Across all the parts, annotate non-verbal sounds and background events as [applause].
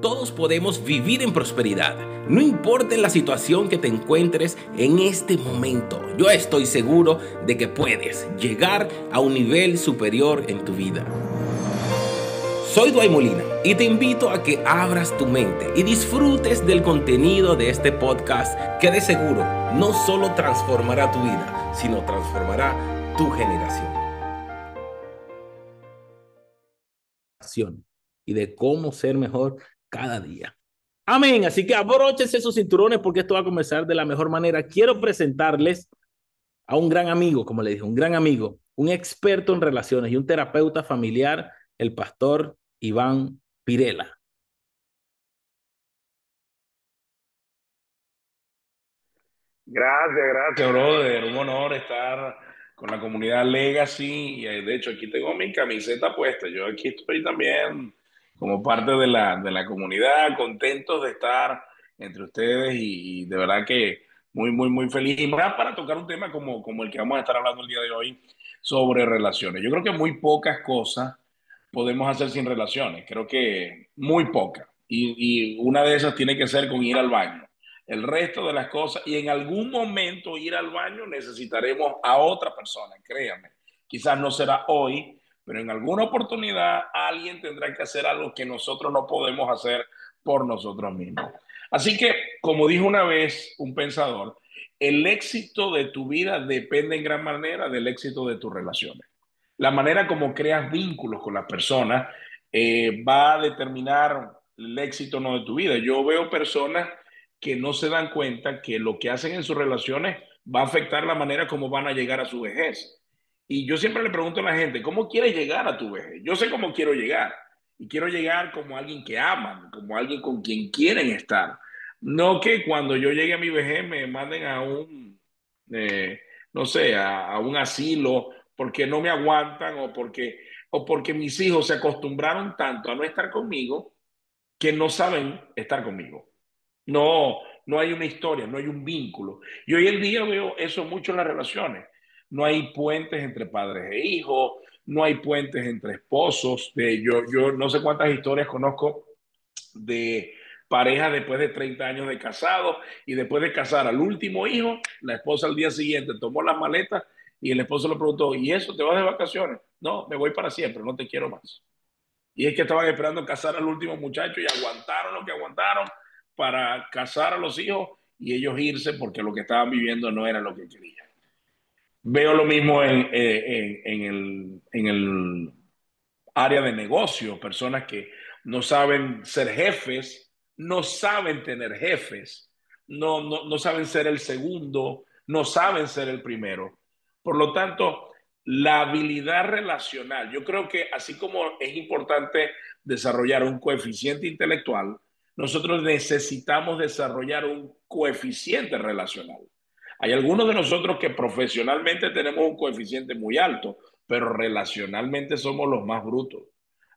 Todos podemos vivir en prosperidad, no importa la situación que te encuentres en este momento. Yo estoy seguro de que puedes llegar a un nivel superior en tu vida. Soy Duay Molina y te invito a que abras tu mente y disfrutes del contenido de este podcast que de seguro no solo transformará tu vida, sino transformará tu generación. Y de cómo ser mejor cada día. Amén. Así que abróchense sus cinturones porque esto va a comenzar de la mejor manera. Quiero presentarles a un gran amigo, como le dije, un gran amigo, un experto en relaciones y un terapeuta familiar, el pastor Iván Pirela. Gracias, gracias, brother. Un honor estar con la comunidad Legacy. Y de hecho, aquí tengo mi camiseta puesta. Yo aquí estoy también como parte de la, de la comunidad, contentos de estar entre ustedes y, de verdad que muy, muy, muy feliz. Y más para tocar un tema como, como el que vamos a estar hablando el día de hoy sobre relaciones. Yo creo que muy pocas cosas podemos hacer sin relaciones, creo que muy pocas. Y, y una de esas tiene que ser con ir al baño. El resto de las cosas, y en algún momento ir al baño necesitaremos a otra persona, créanme. Quizás no será hoy, pero en alguna oportunidad alguien tendrá que hacer algo que nosotros no podemos hacer por nosotros mismos. Así que, como dijo una vez un pensador, el éxito de tu vida depende en gran manera del éxito de tus relaciones. La manera como creas vínculos con las personas eh, va a determinar el éxito no de tu vida. Yo veo personas que no se dan cuenta que lo que hacen en sus relaciones va a afectar la manera como van a llegar a su vejez. Y yo siempre le pregunto a la gente, ¿cómo quieres llegar a tu vejez? Yo sé cómo quiero llegar. Y quiero llegar como alguien que aman, como alguien con quien quieren estar. No que cuando yo llegue a mi vejez me manden a un, eh, no sé, a, un asilo porque no me aguantan o porque, o porque mis hijos se acostumbraron tanto a no estar conmigo que no saben estar conmigo. No, no hay una historia, no hay un vínculo. Y hoy en día veo eso mucho en las relaciones no hay puentes entre padres e hijos, no hay puentes entre esposos. De, yo, yo no sé cuántas historias conozco de parejas después de 30 años de casado y después de casar al último hijo, la esposa al día siguiente tomó las maletas y el esposo le preguntó, ¿y eso te vas de vacaciones? No, me voy para siempre, no te quiero más. Y es que estaban esperando casar al último muchacho y aguantaron lo que aguantaron para casar a los hijos y ellos irse porque lo que estaban viviendo no era lo que querían. Veo lo mismo en, eh, el, en, el, área de negocio, personas que no saben ser jefes, no saben tener jefes, no, no, no saben ser el segundo, no saben ser el primero. Por lo tanto, la habilidad relacional, yo creo que así como es importante desarrollar un coeficiente intelectual, nosotros necesitamos desarrollar un coeficiente relacional. Hay algunos de nosotros que profesionalmente tenemos un coeficiente muy alto, pero relacionalmente somos los más brutos.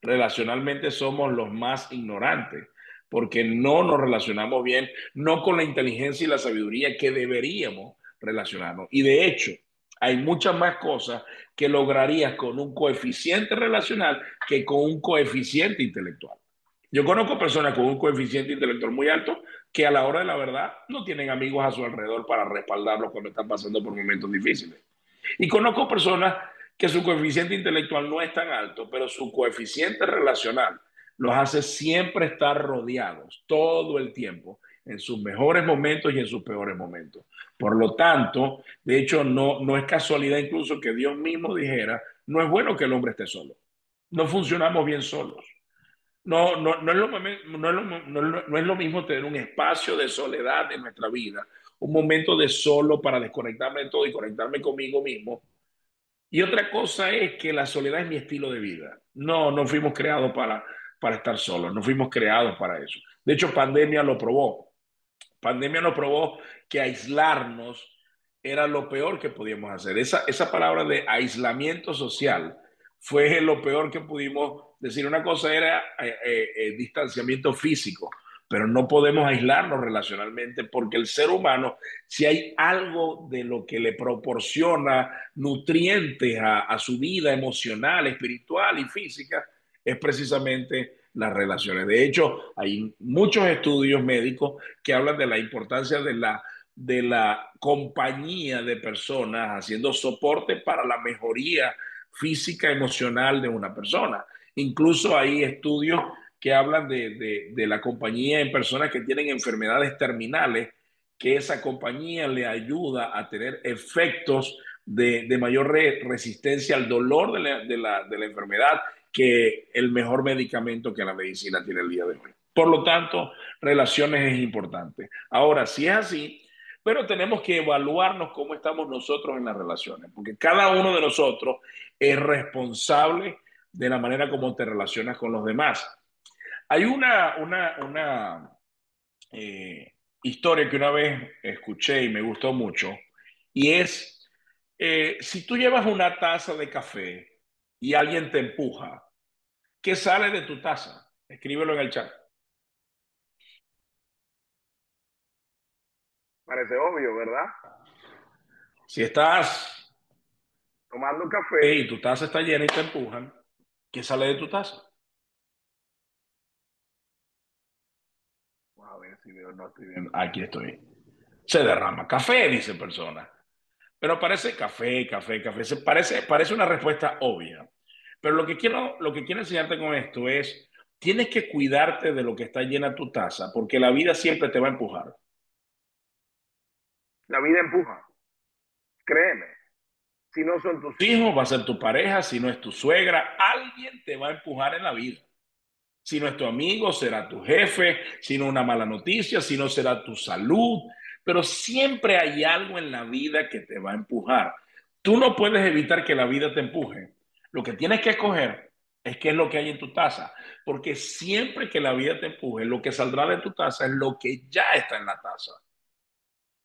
Relacionalmente somos los más ignorantes, porque no nos relacionamos bien, no con la inteligencia y la sabiduría que deberíamos relacionarnos. Y de hecho, hay muchas más cosas que lograrías con un coeficiente relacional que con un coeficiente intelectual. Yo conozco personas con un coeficiente intelectual muy alto que a la hora de la verdad no tienen amigos a su alrededor para respaldarlos cuando están pasando por momentos difíciles. Y conozco personas que su coeficiente intelectual no es tan alto, pero su coeficiente relacional los hace siempre estar rodeados todo el tiempo, en sus mejores momentos y en sus peores momentos. Por lo tanto, de hecho, no, no es casualidad incluso que Dios mismo dijera, no es bueno que el hombre esté solo. No funcionamos bien solos. No, no, no, es lo, no, es lo, mismo tener un espacio de soledad en nuestra vida, un momento de solo para desconectarme de todo y conectarme conmigo mismo. Y otra cosa es que la soledad es mi estilo de vida. No, no fuimos creados para, para estar solos, no fuimos creados para eso. De hecho, pandemia lo probó. Pandemia nos probó que aislarnos era lo peor que podíamos hacer. Esa, esa palabra de aislamiento social fue lo peor que pudimos decir. Una cosa era eh, eh, eh, distanciamiento físico, pero no podemos aislarnos relacionalmente porque el ser humano, si hay algo de lo que le proporciona nutrientes a, a su vida emocional, espiritual y física, es precisamente las relaciones. De hecho, hay muchos estudios médicos que hablan de la importancia de la, de la compañía de personas haciendo soporte para la mejoría física, emocional de una persona. Incluso hay estudios que hablan de, de, la compañía en personas que tienen enfermedades terminales, que esa compañía le ayuda a tener efectos de, de mayor re, resistencia al dolor de la, de, la, de la enfermedad que el mejor medicamento que la medicina tiene el día de hoy. Por lo tanto, relaciones es importante. Ahora, si es así, pero tenemos que evaluarnos cómo estamos nosotros en las relaciones, porque cada uno de nosotros es responsable de la manera como te relacionas con los demás. Hay una, una, una eh, historia que una vez escuché y me gustó mucho, y es, eh, si tú llevas una taza de café y alguien te empuja, ¿qué sale de tu taza? Escríbelo en el chat. Parece obvio, ¿verdad? Si estás tomando café y tu taza está llena y te empujan, ¿qué sale de tu taza? A ver si veo, no estoy viendo. Aquí estoy. Se derrama café, dice persona. Pero parece café, café, café. Se parece, parece una respuesta obvia. Pero lo que, quiero, lo que quiero enseñarte con esto es, tienes que cuidarte de lo que está llena tu taza, porque la vida siempre te va a empujar. La vida empuja. Créeme. Si no son tus hijos, va a ser tu pareja, si no es tu suegra, alguien te va a empujar en la vida. Si no es tu amigo, será tu jefe, si no una mala noticia, si no será tu salud, pero siempre hay algo en la vida que te va a empujar. Tú no puedes evitar que la vida te empuje. Lo que tienes que escoger es qué es lo que hay en tu taza, porque siempre que la vida te empuje, lo que saldrá de tu taza es lo que ya está en la taza.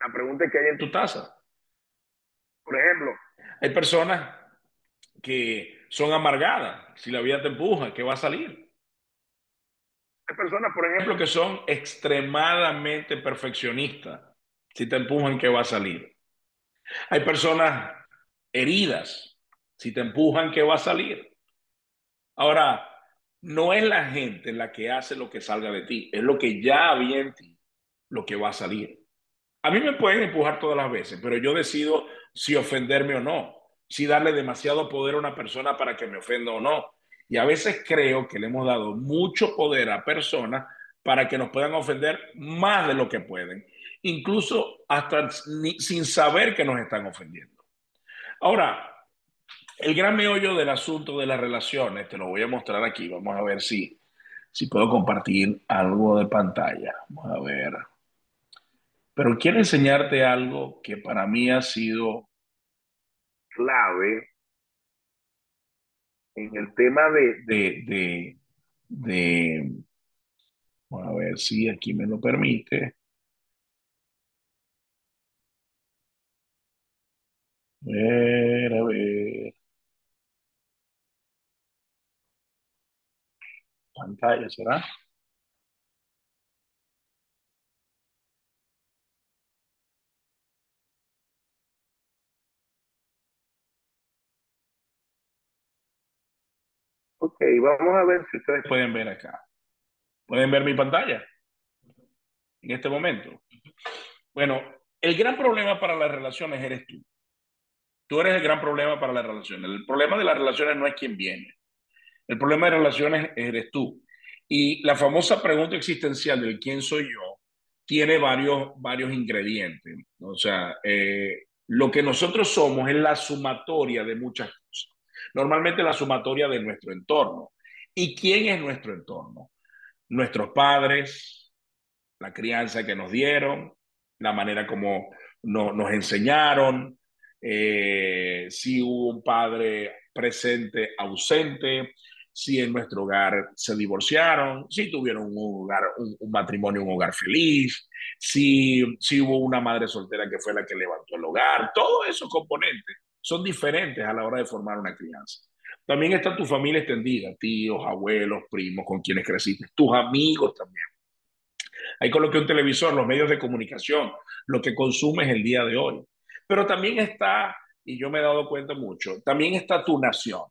La pregunta es qué hay en tu taza. Hay personas que son amargadas. Si la vida te empuja, ¿qué va a salir? Hay personas, por ejemplo, que son extremadamente perfeccionistas. Si te empujan, ¿qué va a salir? Hay personas heridas. Si te empujan, ¿qué va a salir? Ahora, no es la gente la que hace lo que salga de ti, es lo que ya había en ti, lo que va a salir. A mí me pueden empujar todas las veces, pero yo decido si ofenderme o no, si darle demasiado poder a una persona para que me ofenda o no. Y a veces creo que le hemos dado mucho poder a personas para que nos puedan ofender más de lo que pueden, incluso hasta sin saber que nos están ofendiendo. Ahora, el gran meollo del asunto de las relaciones, te lo voy a mostrar aquí, vamos a ver si, si puedo compartir algo de pantalla. Vamos a ver. Pero quiero enseñarte algo que para mí ha sido clave en el tema de, de, de, de, a ver si aquí me lo permite. A ver, a ver. Pantalla, ¿será? Ok, vamos a ver si ustedes pueden ver acá. ¿Pueden ver mi pantalla? En este momento. Bueno, el gran problema para las relaciones eres tú. Tú eres el gran problema para las relaciones. El problema de las relaciones no es quien viene. El problema de relaciones eres tú. Y la famosa pregunta existencial del quién soy yo tiene varios, varios ingredientes. O sea, eh, lo que nosotros somos es la sumatoria de muchas normalmente la sumatoria de nuestro entorno. ¿Y quién es nuestro entorno? Nuestros padres, la crianza que nos dieron, la manera como no, nos enseñaron, eh, si hubo un padre presente, ausente, si en nuestro hogar se divorciaron, si tuvieron un, hogar, un, matrimonio, un hogar feliz, si, si hubo una madre soltera que fue la que levantó el hogar, todos esos componentes son diferentes a la hora de formar una crianza. También está tu familia extendida, tíos, abuelos, primos con quienes creciste, tus amigos también. Ahí coloqué un televisor, los medios de comunicación, lo que consumes el día de hoy. Pero también está, y yo me he dado cuenta mucho, también está tu nación.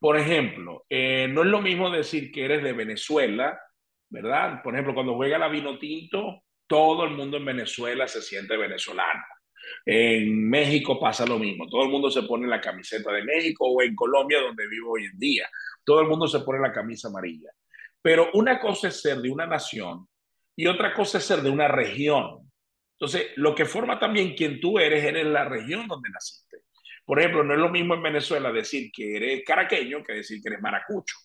Por ejemplo, eh, no es lo mismo decir que eres de Venezuela, ¿verdad? Por ejemplo, cuando juega la vino tinto, todo el mundo en Venezuela se siente venezolano. En México pasa lo mismo, todo el mundo se pone la camiseta de México o en Colombia, donde vivo hoy en día, todo el mundo se pone la camisa amarilla. Pero una cosa es ser de una nación y otra cosa es ser de una región. Entonces, lo que forma también quien tú eres, eres la región donde naciste. Por ejemplo, no es lo mismo en Venezuela decir que eres caraqueño que decir que eres maracucho,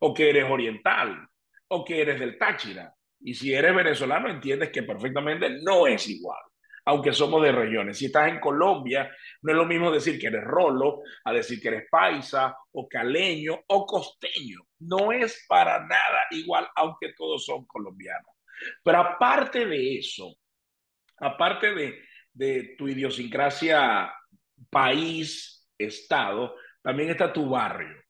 o que eres oriental, o que eres del Táchira. Y si eres venezolano, entiendes que perfectamente no es igual, aunque somos de regiones. Si estás en Colombia, no es lo mismo decir que eres rolo, a decir que eres paisa, o caleño, o costeño. No es para nada igual, aunque todos son colombianos. Pero aparte de eso, aparte de, de tu idiosincrasia país, estado, también está tu barrio.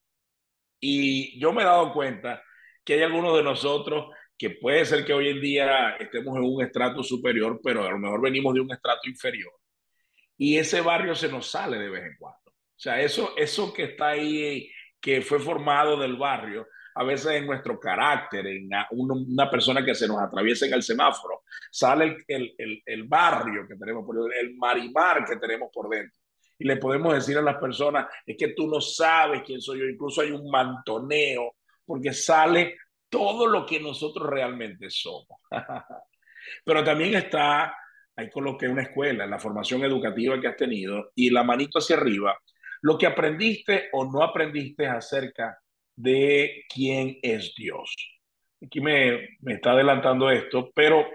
Y yo me he dado cuenta que hay algunos de nosotros que puede ser que hoy en día estemos en un estrato superior, pero a lo mejor venimos de un estrato inferior. Y ese barrio se nos sale de vez en cuando. O sea, eso, eso que está ahí, que fue formado del barrio, a veces en nuestro carácter, en una, persona que se nos atraviesa en el semáforo, sale el, el, el barrio que tenemos por dentro, el marimar que tenemos por dentro. Y le podemos decir a las personas, es que tú no sabes quién soy yo, incluso hay un mantoneo, porque sale todo lo que nosotros realmente somos. [laughs] Pero también está, ahí coloqué una escuela, la formación educativa que has tenido, y la manito hacia arriba, lo que aprendiste o no aprendiste acerca de quién es Dios. Aquí me, me está adelantando esto, pero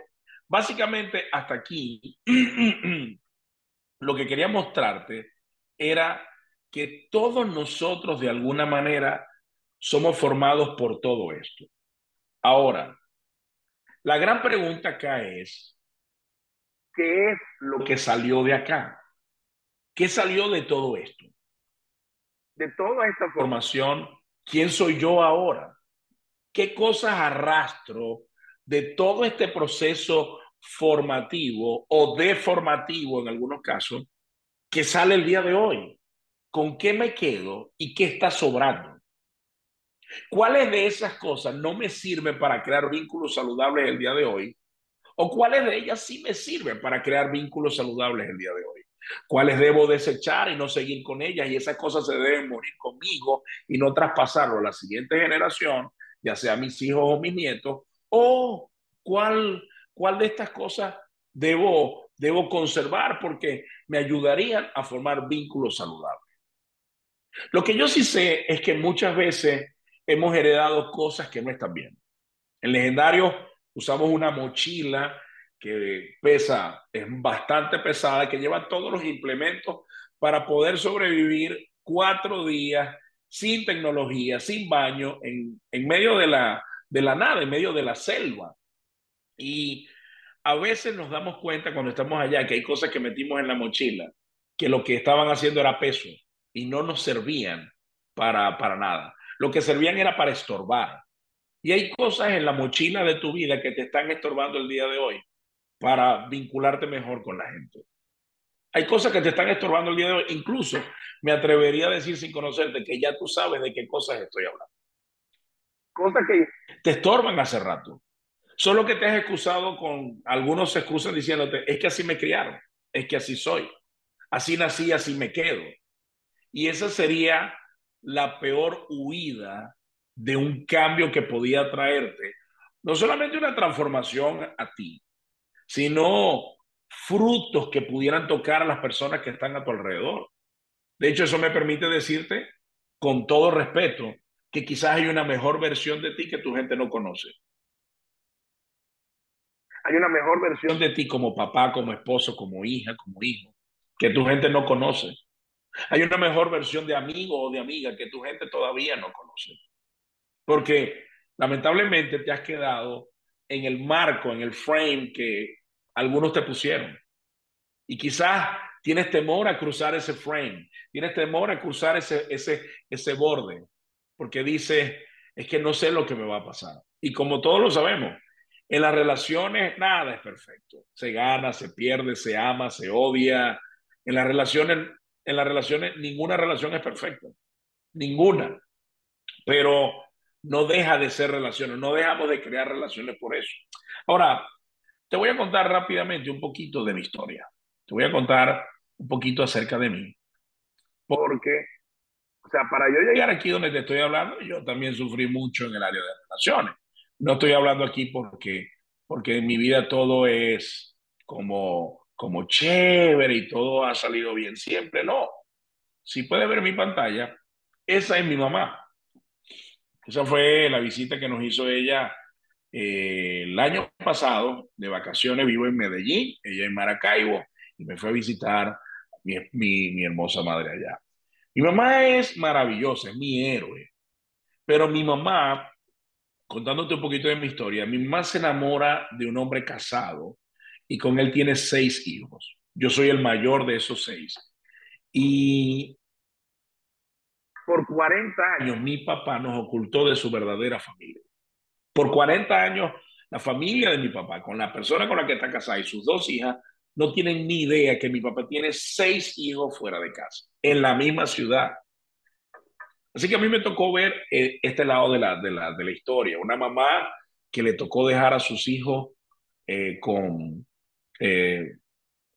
básicamente hasta aquí [clears throat] lo que quería mostrarte era que todos nosotros de alguna manera somos formados por todo esto. Ahora, la gran pregunta acá es, ¿qué es lo que salió de acá? ¿Qué salió de todo esto? De toda esta formación ¿Quién soy yo ahora? ¿Qué cosas arrastro de todo este proceso formativo o deformativo en algunos casos que sale el día de hoy? ¿Con qué me quedo y qué está sobrando? ¿Cuáles de esas cosas no me sirven para crear vínculos saludables el día de hoy? ¿O cuáles de ellas sí me sirven para crear vínculos saludables el día de hoy? cuáles debo desechar y no seguir con ellas y esas cosas se deben morir conmigo y no traspasarlo a la siguiente generación, ya sea mis hijos o mis nietos, o cuál, cuál de estas cosas debo, debo conservar porque me ayudarían a formar vínculos saludables. Lo que yo sí sé es que muchas veces hemos heredado cosas que no están bien. En legendario usamos una mochila que pesa, es bastante pesada, que lleva todos los implementos para poder sobrevivir cuatro días sin tecnología, sin baño, en, en medio de la, de la nada, en medio de la selva. Y a veces nos damos cuenta cuando estamos allá que hay cosas que metimos en la mochila, que lo que estaban haciendo era peso y no nos servían para, para nada. Lo que servían era para estorbar. Y hay cosas en la mochila de tu vida que te están estorbando el día de hoy para vincularte mejor con la gente. Hay cosas que te están estorbando el día de hoy. Incluso me atrevería a decir sin conocerte que ya tú sabes de qué cosas estoy hablando. Cosas que te estorban hace rato. Solo que te has excusado con, algunos se excusan diciéndote, es que así me criaron, es que así soy, así nací, así me quedo. Y esa sería la peor huida de un cambio que podía traerte, no solamente una transformación a ti, sino frutos que pudieran tocar a las personas que están a tu alrededor. De hecho, eso me permite decirte con todo respeto que quizás hay una mejor versión de ti que tu gente no conoce. Hay una mejor versión de ti como papá, como esposo, como hija, como hijo, que tu gente no conoce. Hay una mejor versión de amigo o de amiga que tu gente todavía no conoce. Porque lamentablemente te has quedado en el marco, en el frame que algunos te pusieron. Y quizás tienes temor a cruzar ese frame, tienes temor a cruzar ese, ese, ese borde, porque dice, es que no sé lo que me va a pasar. Y como todos lo sabemos, en las relaciones nada es perfecto. Se gana, se pierde, se ama, se odia. En las relaciones, en las relaciones ninguna relación es perfecta. Ninguna. pero no deja de ser relaciones, no dejamos de crear relaciones por eso. Ahora, te voy a contar rápidamente un poquito de mi historia. Te voy a contar un poquito acerca de mí. Porque, o sea, para yo llegar aquí donde te estoy hablando, yo también sufrí mucho en el área de relaciones. No estoy hablando aquí porque, porque en mi vida todo es como, como chévere y todo ha salido bien siempre. No. Si puedes ver mi pantalla, esa es mi mamá. Esa fue la visita que nos hizo ella eh, el año pasado de vacaciones. Vivo en Medellín, ella en Maracaibo, y me fue a visitar mi, mi, mi hermosa madre allá. Mi mamá es maravillosa, es mi héroe. Pero mi mamá, contándote un poquito de mi historia, mi mamá se enamora de un hombre casado y con él tiene seis hijos. Yo soy el mayor de esos seis. Y por 40 años mi papá nos ocultó de su verdadera familia. Por 40 años la familia de mi papá, con la persona con la que está casada y sus dos hijas, no tienen ni idea que mi papá tiene seis hijos fuera de casa, en la misma ciudad. Así que a mí me tocó ver eh, este lado de la, de, la, de la historia. Una mamá que le tocó dejar a sus hijos eh, con eh,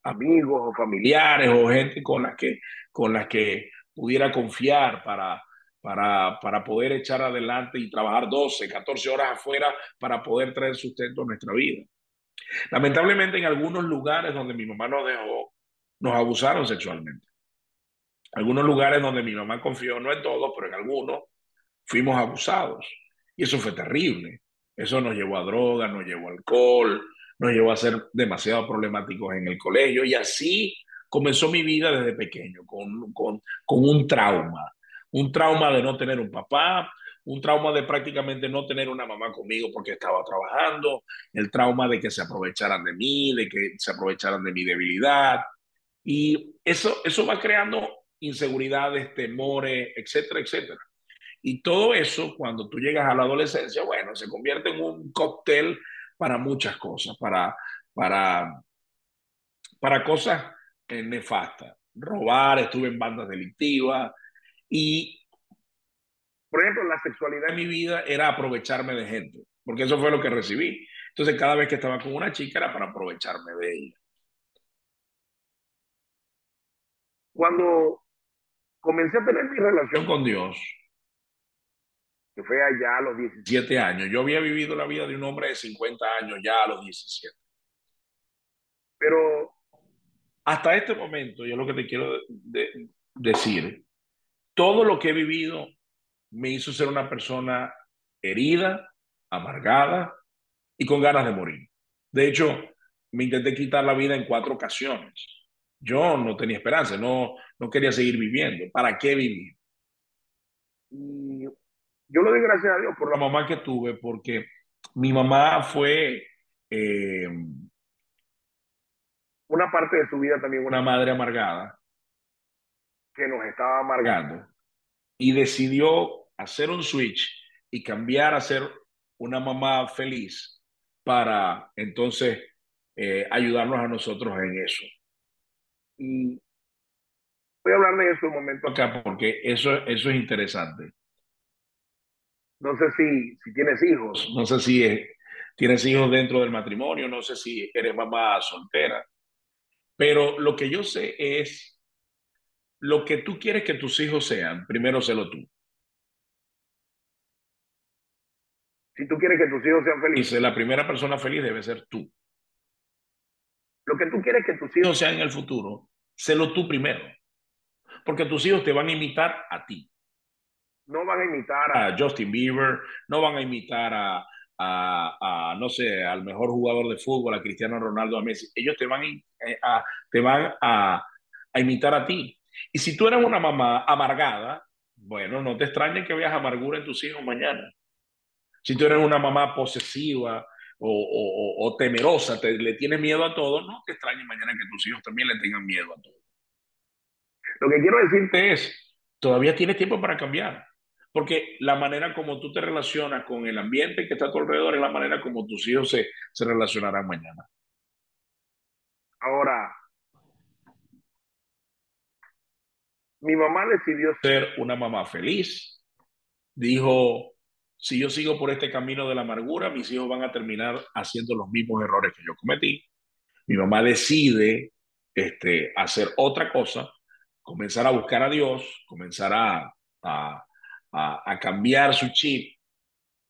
amigos o familiares o gente con las que, con las que pudiera confiar para, para, para poder echar adelante y trabajar 12, 14 horas afuera para poder traer sustento a nuestra vida. Lamentablemente en algunos lugares donde mi mamá nos dejó, nos abusaron sexualmente. Algunos lugares donde mi mamá confió, no en todos, pero en algunos, fuimos abusados. Y eso fue terrible. Eso nos llevó a drogas, nos llevó alcohol, nos llevó a ser demasiado problemáticos en el colegio y así comenzó mi vida desde pequeño, con, con, con un trauma. Un trauma de no tener un papá, un trauma de prácticamente no tener una mamá conmigo porque estaba trabajando, el trauma de que se aprovecharan de mí, de que se aprovecharan de mi debilidad. Y eso, eso va creando inseguridades, temores, etcétera, etcétera. Y todo eso, cuando tú llegas a la adolescencia, bueno, se convierte en un cóctel para muchas cosas, para, para, para cosas nefastas. Robar, estuve en bandas delictivas y, por ejemplo, la sexualidad en mi vida era aprovecharme de gente, porque eso fue lo que recibí. Entonces, cada vez que estaba con una chica era para aprovecharme de ella. Cuando comencé a tener mi relación con Dios, que fue allá a los 17 años, yo había vivido la vida de un hombre de 50 años ya a los 17. Pero hasta este momento, yo lo que te quiero de, decir, todo lo que he vivido me hizo ser una persona herida, amargada y con ganas de morir. De hecho, me intenté quitar la vida en cuatro ocasiones. Yo no tenía esperanza, no, no quería seguir viviendo. ¿Para qué vivir? Y yo le doy gracias a Dios por la mamá que tuve, porque mi mamá fue eh, una parte de su vida también una madre amargada que nos estaba amargando y decidió hacer un switch y cambiar a ser una mamá feliz para entonces eh, ayudarnos a nosotros en eso. Y voy a hablarle en este momento acá porque eso, eso es interesante. No sé si, si tienes hijos, no sé si tienes hijos dentro del matrimonio, no sé si eres mamá soltera. Pero lo que yo sé es lo que tú quieres que tus hijos sean, primero sélo tú. Si tú quieres que tus hijos sean felices, la primera persona feliz debe ser tú. Lo que tú quieres que tus hijos sean en el futuro, sélo tú primero. Porque tus hijos te van a imitar a ti. No van a imitar a Justin Bieber, no van a imitar a, a, no sé, al mejor jugador de fútbol, a Cristiano Ronaldo, a Messi, ellos te van, eh, a, te van a, a imitar a ti. Y si tú eres una mamá amargada, bueno, no te extrañe que veas amargura en tus hijos mañana. Si tú eres una mamá posesiva o, o, o temerosa, te, le tienes miedo a todo, no te extrañe mañana que tus hijos también le tengan miedo a todo. Lo que quiero decirte es, todavía tienes tiempo para cambiar. Porque la manera como tú te relacionas con el ambiente que está a tu alrededor es la manera como tus hijos se, se relacionarán mañana. Ahora, mi mamá decidió ser una mamá feliz, dijo, si yo sigo por este camino de la amargura, mis hijos van a terminar haciendo los mismos errores que yo cometí. Mi mamá decide este, hacer otra cosa, comenzar a buscar a Dios, comenzar a, a, a, cambiar su chip.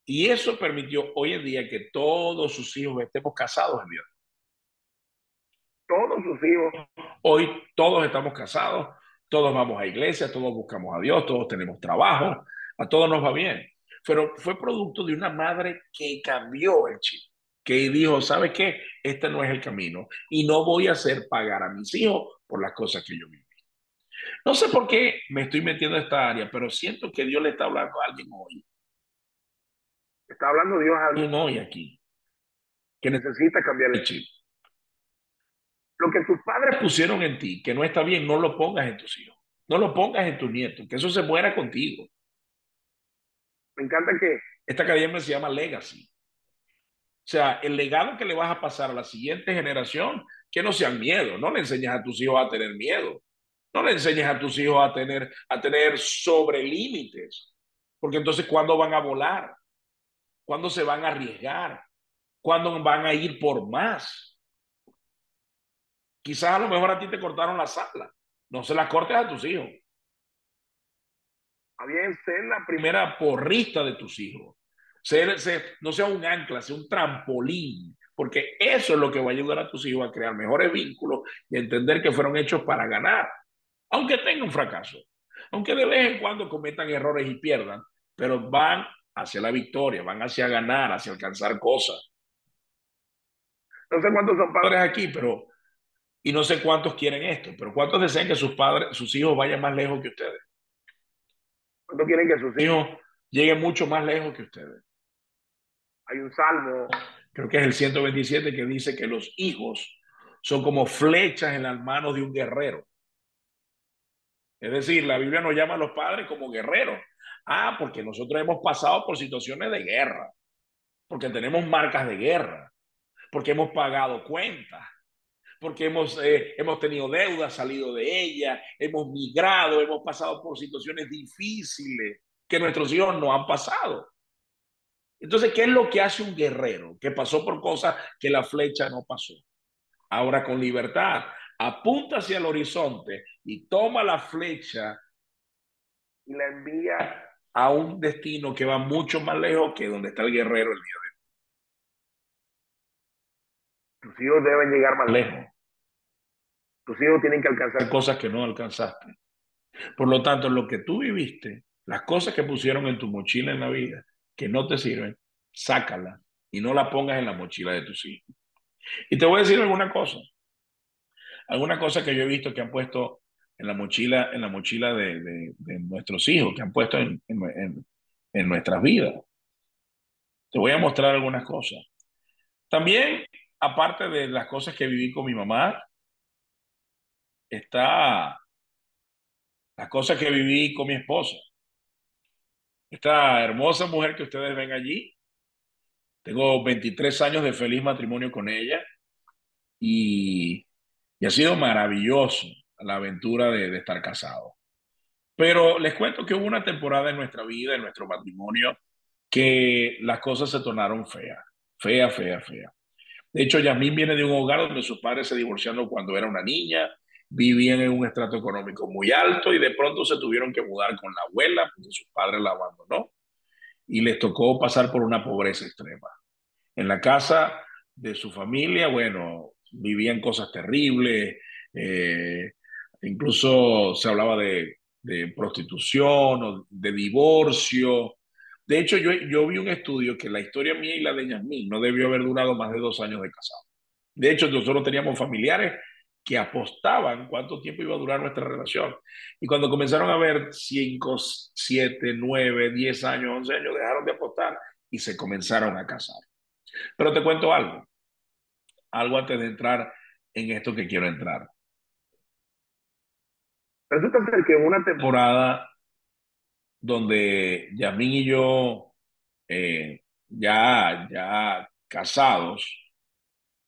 Y eso permitió hoy en día que todos sus hijos estemos casados en Dios. Todos sus hijos. Hoy todos estamos casados, todos vamos a iglesia, todos buscamos a Dios, todos tenemos trabajo, a todos nos va bien. Pero fue producto de una madre que cambió el chip, que dijo, ¿sabe qué? Este no es el camino y no voy a hacer pagar a mis hijos por las cosas que yo viví. No sé por qué me estoy metiendo en esta área, pero siento que Dios le está hablando a alguien hoy. Está hablando Dios a alguien hoy aquí. Que necesita cambiar el chip. Lo que tus padres pusieron en ti, que no está bien, no lo pongas en tus hijos. No lo pongas en tus nietos, que eso se muera contigo. Me encanta que... Esta academia se llama Legacy. O sea, el legado que le vas a pasar a la siguiente generación, que no sean miedo. No le enseñas a tus hijos a tener miedo. No le enseñes a tus hijos a tener, a tener sobre límites. Porque entonces, ¿cuándo van a volar? ¿Cuándo se van a arriesgar? ¿Cuándo van a ir por más? Quizás a lo mejor a ti te cortaron la sala. No se la cortes a tus hijos. A bien, ser la primera porrista de tus hijos. Ser, no sea un ancla, sea un trampolín. Porque eso es lo que va a ayudar a tus hijos a crear mejores vínculos y entender que fueron hechos para ganar. Aunque tengan fracaso. Aunque de vez en cuando cometan errores y pierdan. Pero van hacia la victoria, van hacia ganar, hacia alcanzar cosas. No sé cuántos son padres aquí, pero y no sé cuántos quieren esto, pero ¿cuántos desean que sus padres, sus hijos vayan más lejos que ustedes? ¿Cuántos quieren que sus hijos lleguen mucho más lejos que ustedes? Hay un salmo. Creo que es el 127 que dice que los hijos son como flechas en las manos de un guerrero. Es decir, la Biblia nos llama a los padres como guerreros. Ah, porque nosotros hemos pasado por situaciones de guerra, porque tenemos marcas de guerra, porque hemos pagado cuentas, porque hemos, eh, hemos tenido deudas, salido de ella, hemos migrado, hemos pasado por situaciones difíciles que nuestros hijos no han pasado. Entonces, ¿qué es lo que hace un guerrero que pasó por cosas que la flecha no pasó? Ahora con libertad, apunta hacia el horizonte y toma la flecha y la envía a un destino que va mucho más lejos que donde está el guerrero el día. Tus hijos deben llegar más lejos. Tus hijos tienen que alcanzar cosas que no alcanzaste. Por lo tanto, lo que tú viviste, las cosas que pusieron en tu mochila en la vida, que no te sirven, sácalas y no la pongas en la mochila de tus hijos. Y te voy a decir alguna cosa. Alguna cosa que yo he visto que han puesto en la mochila, en la mochila de, nuestros hijos, que han puesto en, en nuestras vidas. Te voy a mostrar algunas cosas. También aparte de las cosas que viví con mi mamá, está las cosas que viví con mi esposa. Esta hermosa mujer que ustedes ven allí. Tengo 23 años de feliz matrimonio con ella y, ha sido maravilloso la aventura de, estar casado. Pero les cuento que hubo una temporada en nuestra vida, en nuestro matrimonio, que las cosas se tornaron feas, fea, fea, fea. De hecho, Yasmín viene de un hogar donde sus padres se divorciaron cuando era una niña, vivían en un estrato económico muy alto y de pronto se tuvieron que mudar con la abuela porque su padre la abandonó y les tocó pasar por una pobreza extrema. En la casa de su familia, bueno, vivían cosas terribles, eh, incluso se hablaba de, de prostitución o de divorcio, de hecho, yo, yo vi un estudio que la historia mía y la de Yasmín no debió haber durado más de dos años de casado. De hecho, nosotros teníamos familiares que apostaban cuánto tiempo iba a durar nuestra relación. Y cuando comenzaron a ver 5, 7, 9, 10 años, 11 años, dejaron de apostar y se comenzaron a casar. Pero te cuento algo, algo antes de entrar en esto que quiero entrar. Resulta ser que una temporada donde Yamín y yo, eh, ya, ya casados,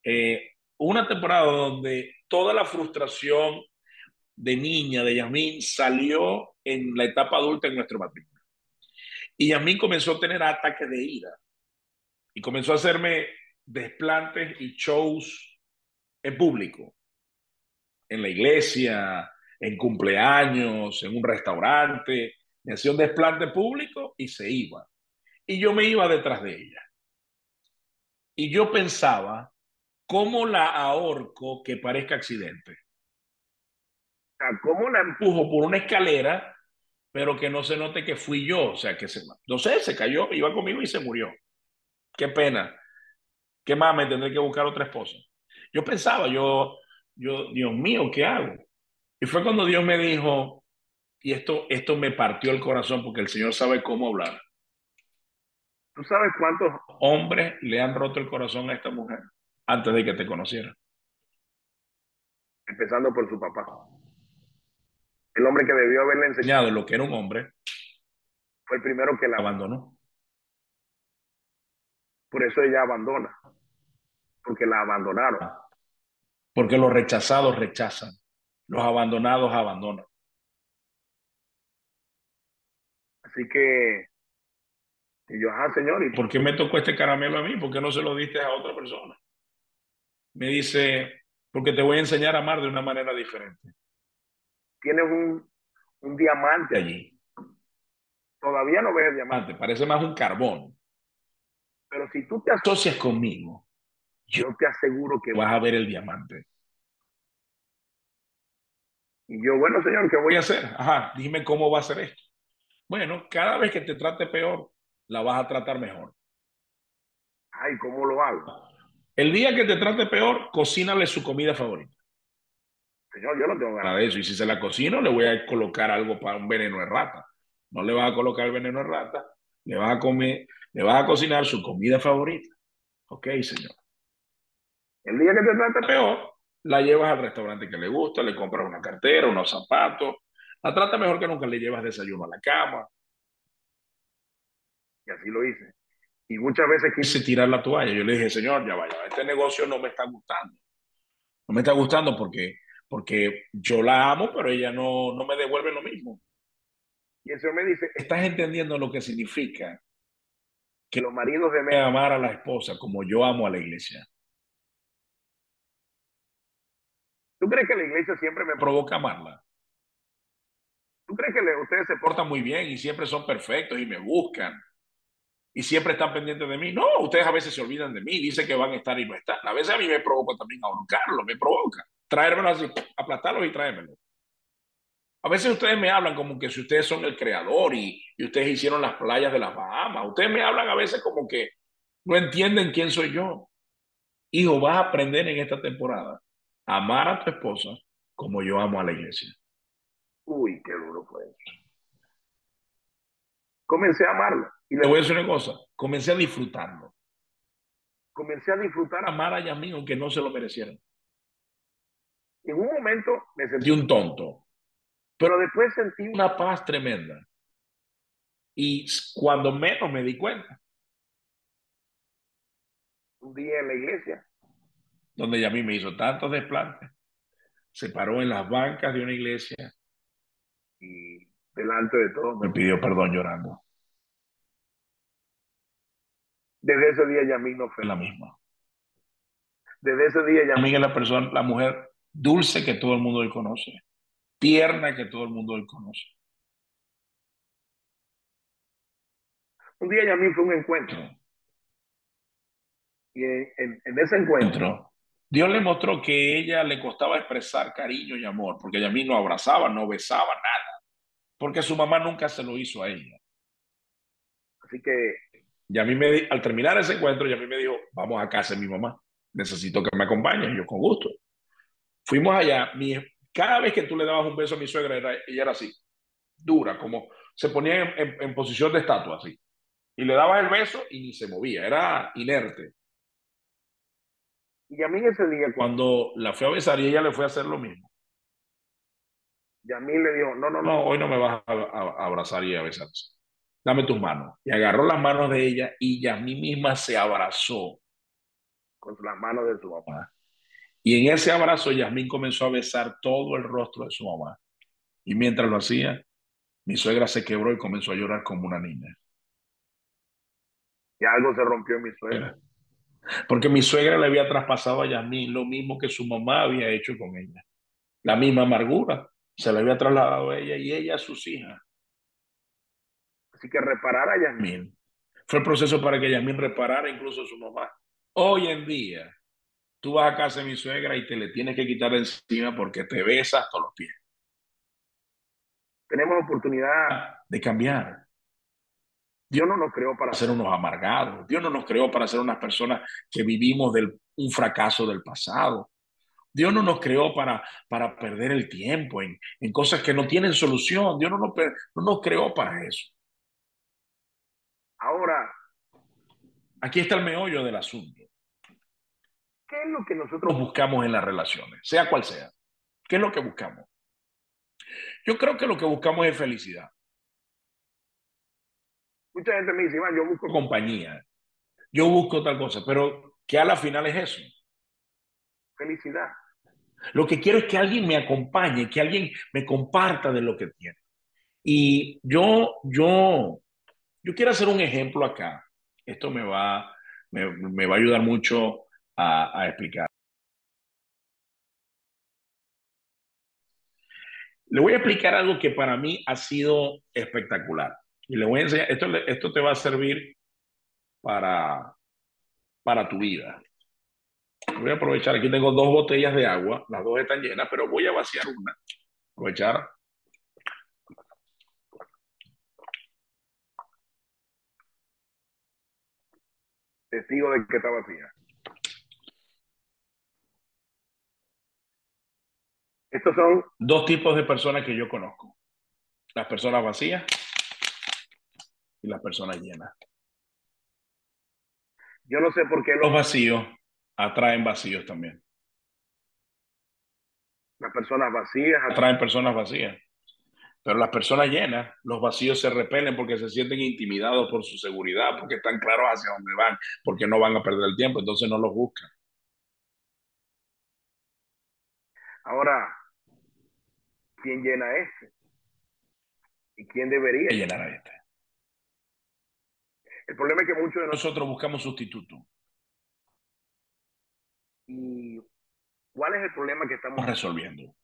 eh, una temporada donde toda la frustración de niña de Yamín salió en la etapa adulta en nuestro matrimonio. Y a mí comenzó a tener ataques de ira. Y comenzó a hacerme desplantes y shows en público. En la iglesia, en cumpleaños, en un restaurante. Me hacía un desplante público y se iba. Y yo me iba detrás de ella. Y yo pensaba, ¿cómo la ahorco que parezca accidente? ¿Cómo la empujo por una escalera pero que no se note que fui yo, o sea, que se, no sé, se cayó, iba conmigo y se murió. Qué pena. ¿Qué más me tendré que buscar otra esposa? Yo pensaba, yo, yo, Dios mío, ¿qué hago? Y fue cuando Dios me dijo, y esto, esto me partió el corazón porque el Señor sabe cómo hablar. ¿Tú sabes cuántos hombres le han roto el corazón a esta mujer antes de que te conociera? Empezando por su papá el hombre que debió haberle enseñado lo que era un hombre, fue el primero que la abandonó. Por eso ella abandona, porque la abandonaron. Porque los rechazados rechazan, los abandonados abandonan. Así que, y yo, ah, señor, ¿y por qué me tocó este caramelo a mí? ¿Por qué no se lo diste a otra persona? Me dice, porque te voy a enseñar a amar de una manera diferente tienes un, un diamante allí. Todavía no ves el diamante, parece más un carbón. Pero si tú te asocias conmigo, yo te aseguro que vas a ver el diamante. Y yo, bueno, señor, ¿qué voy a hacer? Ajá, dime cómo va a ser esto. Bueno, cada vez que te trate peor, la vas a tratar mejor. Ay, ¿cómo lo hago? El día que te trate peor, cocínale su comida favorita. Señor, yo no tengo ganas de eso. Y si se la cocino, le voy a colocar algo para un veneno de rata. No le vas a colocar el veneno de rata, le vas a comer, le vas a cocinar su comida favorita. Ok, señor. El día que te trate peor, la llevas al restaurante que le gusta, le compras una cartera, unos zapatos, la trata mejor que nunca le llevas desayuno a la cama. Y así lo hice. Y muchas veces quise tirar la toalla. Yo le dije, señor, ya vaya, este negocio no me está gustando. No me está gustando porque porque yo la amo, pero ella no, no me devuelve lo mismo. Y el Señor me dice, ¿estás entendiendo lo que significa que los maridos deben amar a la esposa como yo amo a la iglesia? ¿Tú crees que la iglesia siempre me provoca amarla? ¿Tú crees que ustedes se portan muy bien y siempre son perfectos y me buscan? Y siempre están pendientes de mí. No, ustedes a veces se olvidan de mí, dicen que van a estar y no están. A veces a mí me provoca también ahorcarlo, me provoca traérmelo así, aplastarlo y traérmelo. A veces ustedes me hablan como que si ustedes son el creador y, y, ustedes hicieron las playas de las Bahamas. Ustedes me hablan a veces como que no entienden quién soy yo. Hijo, vas a aprender en esta temporada amar a tu esposa como yo amo a la iglesia. Uy, qué duro fue eso. Comencé a amarla. Y le voy a decir una cosa, comencé a disfrutarlo. Comencé a disfrutar amar a Yamín aunque no se lo merecieran. En un momento me sentí un tonto, pero después sentí una paz tremenda. Y cuando menos me di cuenta, un día en la iglesia, donde ya mí me hizo tantos desplantes, se paró en las bancas de una iglesia y delante de todo me pidió perdón llorando. Desde ese día Yamín no fue la misma. Desde ese día Yamín es la persona, la mujer dulce que todo el mundo él conoce, tierna que todo el mundo él conoce. Un día ya a mí fue un encuentro. Y en, ese encuentro, Dios le mostró que ella le costaba expresar cariño y amor, porque ella a mí no abrazaba, no besaba, nada, porque su mamá nunca se lo hizo a ella. Así que, y a mí me, al terminar ese encuentro, ya a mí me dijo, vamos a casa de mi mamá, necesito que me acompañes, yo con gusto. Fuimos allá, mi, cada vez que tú le dabas un beso a mi suegra, ella era así, dura, como se ponía en, posición de estatua, así. Y le dabas el beso y ni se movía, era inerte. Y a mí ese día, cuando la fue a besar y ella le fue a hacer lo mismo. Y a mí le dijo, no, no, no, hoy no me vas a, abrazar y a besar. Dame tus manos. Y agarró las manos de ella y a mí misma se abrazó con las manos de su papá. Y en ese abrazo Yasmín comenzó a besar todo el rostro de su mamá. Y mientras lo hacía, mi suegra se quebró y comenzó a llorar como una niña. Y algo se rompió en mi suegra. Porque mi suegra le había traspasado a Yasmín lo mismo que su mamá había hecho con ella. La misma amargura se le había trasladado a ella y ella a sus hijas. Así que reparar a Yasmín. Fue el proceso para que Yasmín reparara incluso a su mamá. Hoy en día, tú vas a casa de mi suegra y te le tienes que quitar de encima porque te besas todos los pies. Tenemos oportunidad de cambiar. Dios no nos creó para ser unos amargados. Dios no nos creó para ser unas personas que vivimos del, un fracaso del pasado. Dios no nos creó para, para perder el tiempo en, en cosas que no tienen solución. Dios no nos, no nos creó para eso. Ahora, aquí está el meollo del asunto. ¿Qué es lo que nosotros buscamos en las relaciones, sea cual sea? ¿Qué es lo que buscamos? Yo creo que lo que buscamos es felicidad. Mucha gente me dice, yo busco compañía, yo busco tal cosa, pero ¿qué a la final es eso? Felicidad. Lo que quiero es que alguien me acompañe, que alguien me comparta de lo que tiene. Y yo, yo, yo quiero hacer un ejemplo acá. Esto me va, me, va a ayudar mucho a, a explicar. Le voy a explicar algo que para mí ha sido espectacular. Y le voy a enseñar, esto, esto te va a servir para, para tu vida. Voy a aprovechar, aquí tengo dos botellas de agua, las dos están llenas, pero voy a vaciar una. Aprovechar. Testigo de que está vacía. Estos son dos tipos de personas que yo conozco. Las personas vacías y las personas llenas. Yo no sé por qué los vacíos atraen vacíos también. Las personas vacías atraen personas vacías. Pero las personas llenas, los vacíos se repelen porque se sienten intimidados por su seguridad, porque están claros hacia dónde van, porque no van a perder el tiempo, entonces no los buscan. Ahora, ¿quién llena este? ¿Y quién debería llenar a este? El problema es que muchos de nosotros buscamos sustituto. ¿Y cuál es el problema que estamos resolviendo?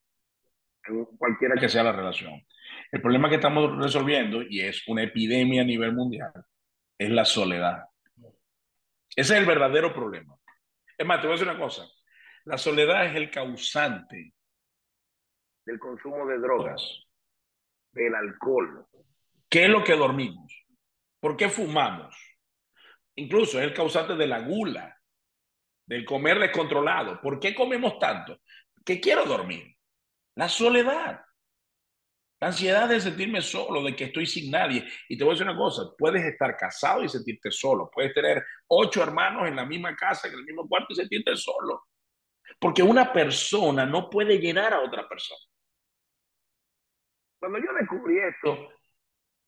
En cualquiera que sea la relación. El problema que estamos resolviendo, y es una epidemia a nivel mundial, es la soledad. Ese es el verdadero problema. Es más, te voy a decir una cosa. La soledad es el causante del consumo de drogas, del alcohol. ¿Qué es lo que dormimos? ¿Por qué fumamos? Incluso es el causante de la gula, del comer descontrolado. ¿Por qué comemos tanto? Que quiero dormir. La soledad. La ansiedad de sentirme solo, de que estoy sin nadie. Y te voy a decir una cosa, puedes estar casado y sentirte solo. Puedes tener ocho hermanos en la misma casa, en el mismo cuarto y sentirte solo. Porque una persona no puede llenar a otra persona. Cuando yo descubrí esto,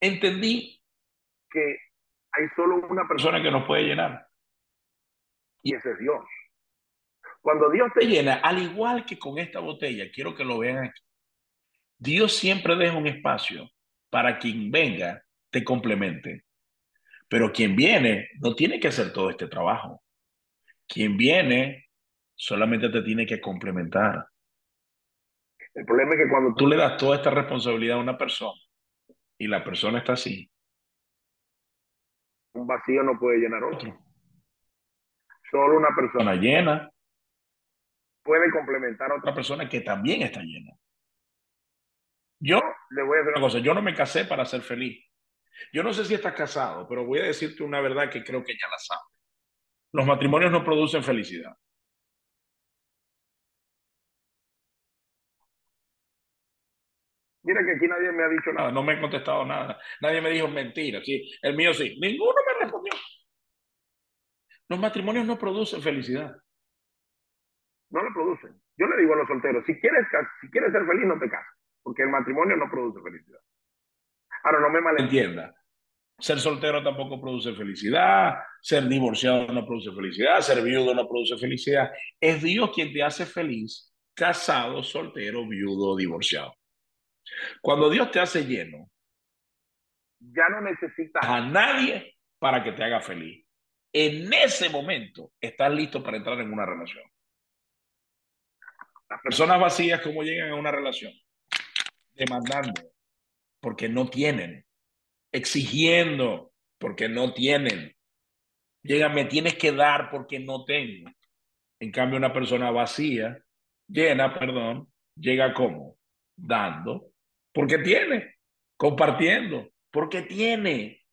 entendí que hay solo una persona que nos puede llenar. Y ese es Dios. Cuando Dios te llena, al igual que con esta botella, quiero que lo vean aquí. Dios siempre deja un espacio para quien venga te complemente. Pero quien viene no tiene que hacer todo este trabajo. Quien viene solamente te tiene que complementar. El problema es que cuando tú le das toda esta responsabilidad a una persona y la persona está así, un vacío no puede llenar otro. Solo una persona llena puede complementar a otra persona que también está llena. Yo le voy a decir una cosa, yo no me casé para ser feliz. Yo no sé si estás casado, pero voy a decirte una verdad que creo que ya la sabes. Los matrimonios no producen felicidad. Mira que aquí nadie me ha dicho nada. No me han contestado nada. Nadie me dijo mentira. Sí, el mío sí. Ninguno me respondió. Los matrimonios no producen felicidad. No lo producen. Yo le digo a los solteros, si quieres, si quieres ser feliz, no te cases. Porque el matrimonio no produce felicidad. Ahora, no me malentienda. Ser soltero tampoco produce felicidad. Ser divorciado no produce felicidad. Ser viudo no produce felicidad. Es Dios quien te hace feliz, casado, soltero, viudo, divorciado. Cuando Dios te hace lleno, ya no necesitas a nadie para que te haga feliz. en ese momento estás listo para entrar en una relación. Las personas vacías, ¿cómo llegan a una relación? Demandando, porque no tienen. Exigiendo, porque no tienen. Llegan, me tienes que dar porque no tengo. En cambio, una persona vacía, llena, perdón, llega como dando, porque tiene, compartiendo, porque tiene.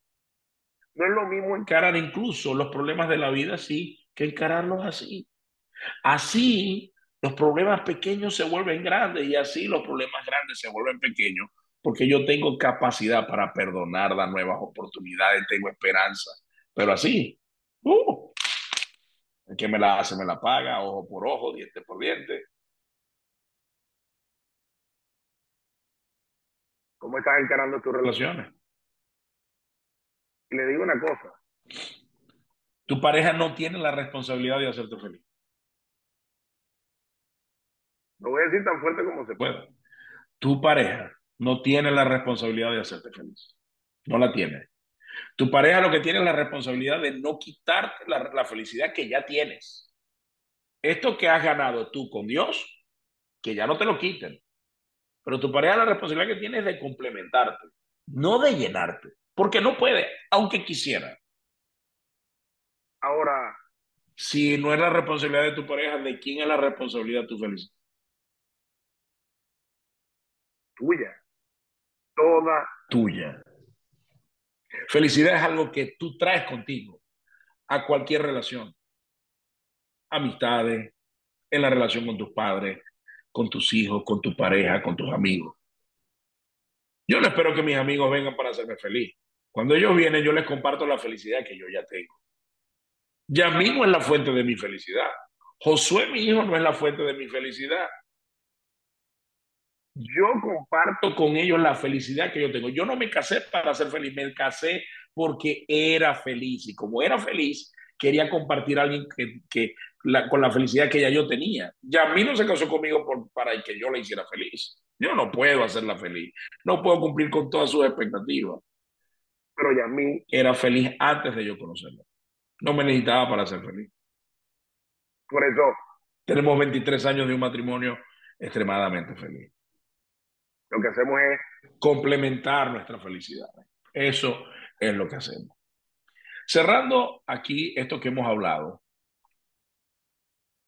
No es lo mismo encarar incluso los problemas de la vida así que encararlos así. Así los problemas pequeños se vuelven grandes y así los problemas grandes se vuelven pequeños porque yo tengo capacidad para perdonar, dar nuevas oportunidades, tengo esperanza. Pero así, uh, el que me la hace me la paga, ojo por ojo, diente por diente. ¿Cómo estás encarando tus relaciones? Y le digo una cosa. Tu pareja no tiene la responsabilidad de hacerte feliz. Lo voy a decir tan fuerte como se pueda. Tu pareja no tiene la responsabilidad de hacerte feliz. No la tiene. Tu pareja lo que tiene es la responsabilidad de no quitarte la, la felicidad que ya tienes. Esto que has ganado tú con Dios, que ya no te lo quiten. Pero tu pareja la responsabilidad que tiene es de complementarte, no de llenarte, porque no puede, aunque quisiera. Ahora, si no es la responsabilidad de tu pareja, ¿de quién es la responsabilidad de tu felicidad? Tuya. Toda tuya. Felicidad es algo que tú traes contigo a cualquier relación. Amistades, en la relación con tus padres, con tus hijos, con tu pareja, con tus amigos. Yo no espero que mis amigos vengan para hacerme feliz. Cuando ellos vienen, yo les comparto la felicidad que yo ya tengo. Ya mismo es la fuente de mi felicidad. Josué, mi hijo, no es la fuente de mi felicidad. Yo comparto con ellos la felicidad que yo tengo. Yo no me casé para ser feliz, me casé porque era feliz. Y como era feliz, quería compartir a alguien que, que con la felicidad que ya yo tenía. Ya a mí no se casó conmigo para que yo la hiciera feliz. Yo no puedo hacerla feliz. No puedo cumplir con todas sus expectativas. Pero ya a mí era feliz antes de yo conocerla. No me necesitaba para ser feliz. Por eso. Tenemos 23 años de un matrimonio extremadamente feliz. Lo que hacemos es complementar nuestra felicidad. Eso es lo que hacemos. Cerrando aquí esto que hemos hablado,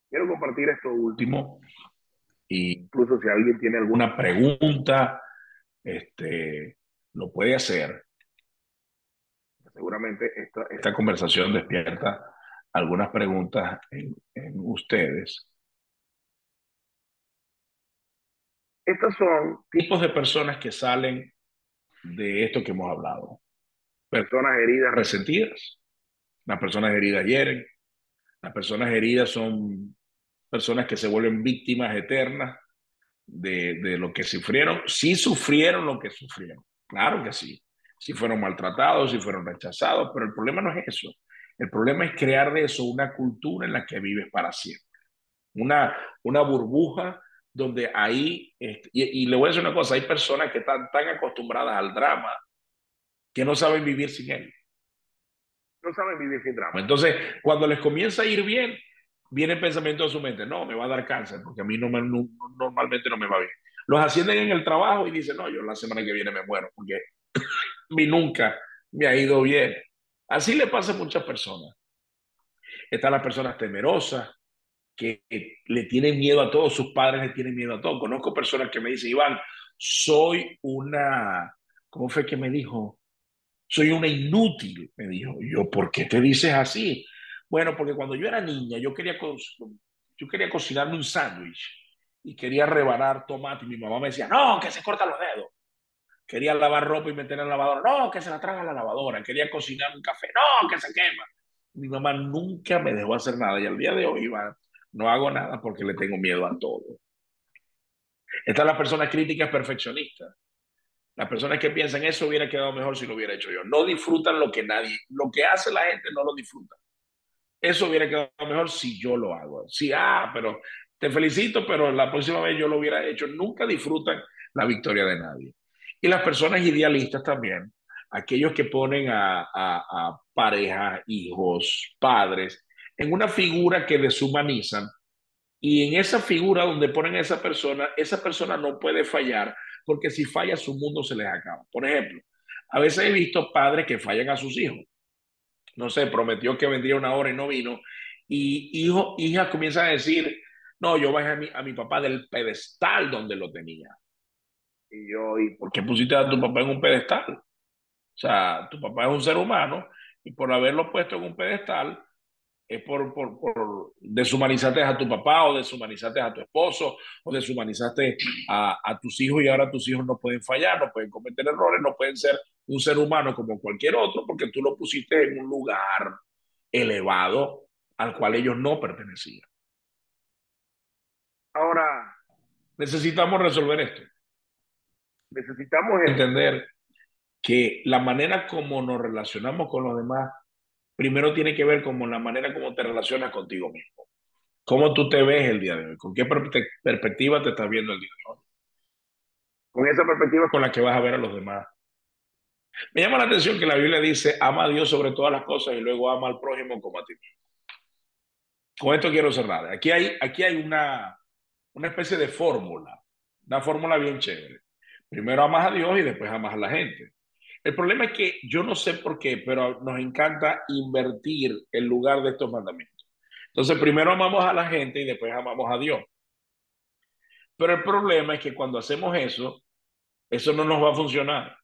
quiero compartir esto último. Y incluso si alguien tiene alguna pregunta, este, lo puede hacer. Seguramente esta, esta conversación despierta algunas preguntas en, en ustedes. Estos son tipos de personas que salen de esto que hemos hablado. Personas heridas. Resentidas. Las personas heridas hieren. Las personas heridas son personas que se vuelven víctimas eternas de, de lo que sufrieron. Sí sufrieron lo que sufrieron. Claro que sí. Si fueron maltratados, si fueron rechazados, pero el problema no es eso. El problema es crear de eso una cultura en la que vives para siempre. Una, una burbuja donde ahí, este, y, le voy a decir una cosa, hay personas que están tan acostumbradas al drama que no saben vivir sin él. No saben vivir sin drama. Entonces, cuando les comienza a ir bien, viene el pensamiento a su mente, no, me va a dar cáncer, porque a mí no me, normalmente no me va bien. Los ascienden en el trabajo y dicen, no, yo la semana que viene me muero, porque [coughs] mí nunca me ha ido bien. Así le pasa a muchas personas. Están las personas temerosas, que le tienen miedo a todo, sus padres le tienen miedo a todo. Conozco personas que me dicen, Iván, soy una, ¿cómo fue que me dijo? Soy una inútil, me dijo. Yo, ¿por qué te dices así? Bueno, porque cuando yo era niña, yo quería, yo quería cocinarme un sándwich y quería rebanar tomate y mi mamá me decía, no, que se corta los dedos. Quería lavar ropa y meter en la lavadora, no, que se la traga la lavadora. Quería cocinar un café, no, que se quema. Mi mamá nunca me dejó hacer nada y al día de hoy, Iván, no hago nada porque le tengo miedo a todo. Están las personas críticas perfeccionistas. Las personas que piensan eso hubiera quedado mejor si lo hubiera hecho yo. No disfrutan lo que nadie, lo que hace la gente no lo disfruta. Eso hubiera quedado mejor si yo lo hago. Sí, ah, pero te felicito, pero la próxima vez yo lo hubiera hecho. Nunca disfrutan la victoria de nadie. Y las personas idealistas también. aquellos que ponen a, a, a parejas, hijos, padres, en una figura que deshumanizan y en esa figura donde ponen a esa persona, esa persona no puede fallar porque si falla su mundo se les acaba. Por ejemplo, a veces he visto padres que fallan a sus hijos. No sé, prometió que vendría una hora y no vino. Y hijo, hija comienza a decir, no, yo bajé a mi, a mi papá del pedestal donde lo tenía. Y yo, ¿y por qué pusiste a tu papá en un pedestal? O sea, tu papá es un ser humano y por haberlo puesto en un pedestal, es por, por, por deshumanizaste a tu papá o deshumanizaste a tu esposo o deshumanizaste a, a tus hijos y ahora tus hijos no pueden fallar, no pueden cometer errores, no pueden ser un ser humano como cualquier otro porque tú lo pusiste en un lugar elevado al cual ellos no pertenecían. Ahora, necesitamos resolver esto. Necesitamos entender que la manera como nos relacionamos con los demás primero tiene que ver con la manera como te relacionas contigo mismo. ¿Cómo tú te ves el día de hoy? ¿Con qué perspectiva te estás viendo el día de hoy? Con esa perspectiva con la que vas a ver a los demás. Me llama la atención que la Biblia dice, ama a Dios sobre todas las cosas y luego ama al prójimo como a ti mismo. Con esto quiero cerrar. Aquí hay, aquí hay una, una especie de fórmula, una fórmula bien chévere. Primero amas a Dios y después amas a la gente. El problema es que yo no sé por qué, pero nos encanta invertir el lugar de estos mandamientos. Entonces, primero amamos a la gente y después amamos a Dios. Pero el problema es que cuando hacemos eso, eso no nos va a funcionar.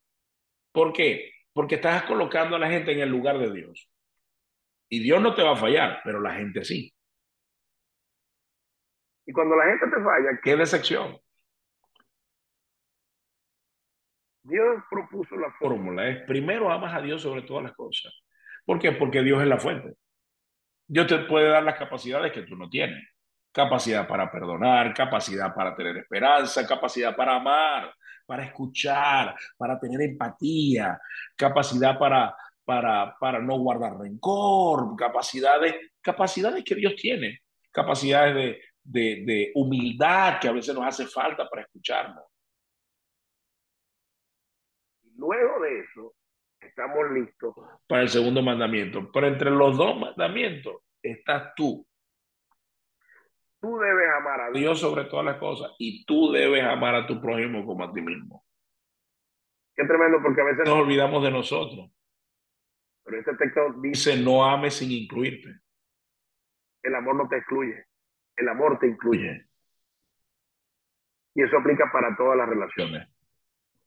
¿Por qué? Porque estás colocando a la gente en el lugar de Dios. Y Dios no te va a fallar, pero la gente sí. Y cuando la gente te falla, qué decepción. Dios propuso la fórmula, es primero amas a Dios sobre todas las cosas. ¿Por qué? Porque Dios es la fuente. Dios te puede dar las capacidades que tú no tienes. Capacidad para perdonar, capacidad para tener esperanza, capacidad para amar, para escuchar, para tener empatía, capacidad para, para, para no guardar rencor, capacidades, capacidades que Dios tiene, capacidades de, de, de humildad que a veces nos hace falta para escucharnos. Luego de eso, estamos listos para el segundo mandamiento. Pero entre los dos mandamientos estás tú. Tú debes amar a Dios sobre todas las cosas y tú debes amar a tu prójimo como a ti mismo. Qué tremendo, porque a veces nos olvidamos de nosotros. Pero este texto dice: No ames sin incluirte. El amor no te excluye, el amor te incluye. Y eso aplica para todas las relaciones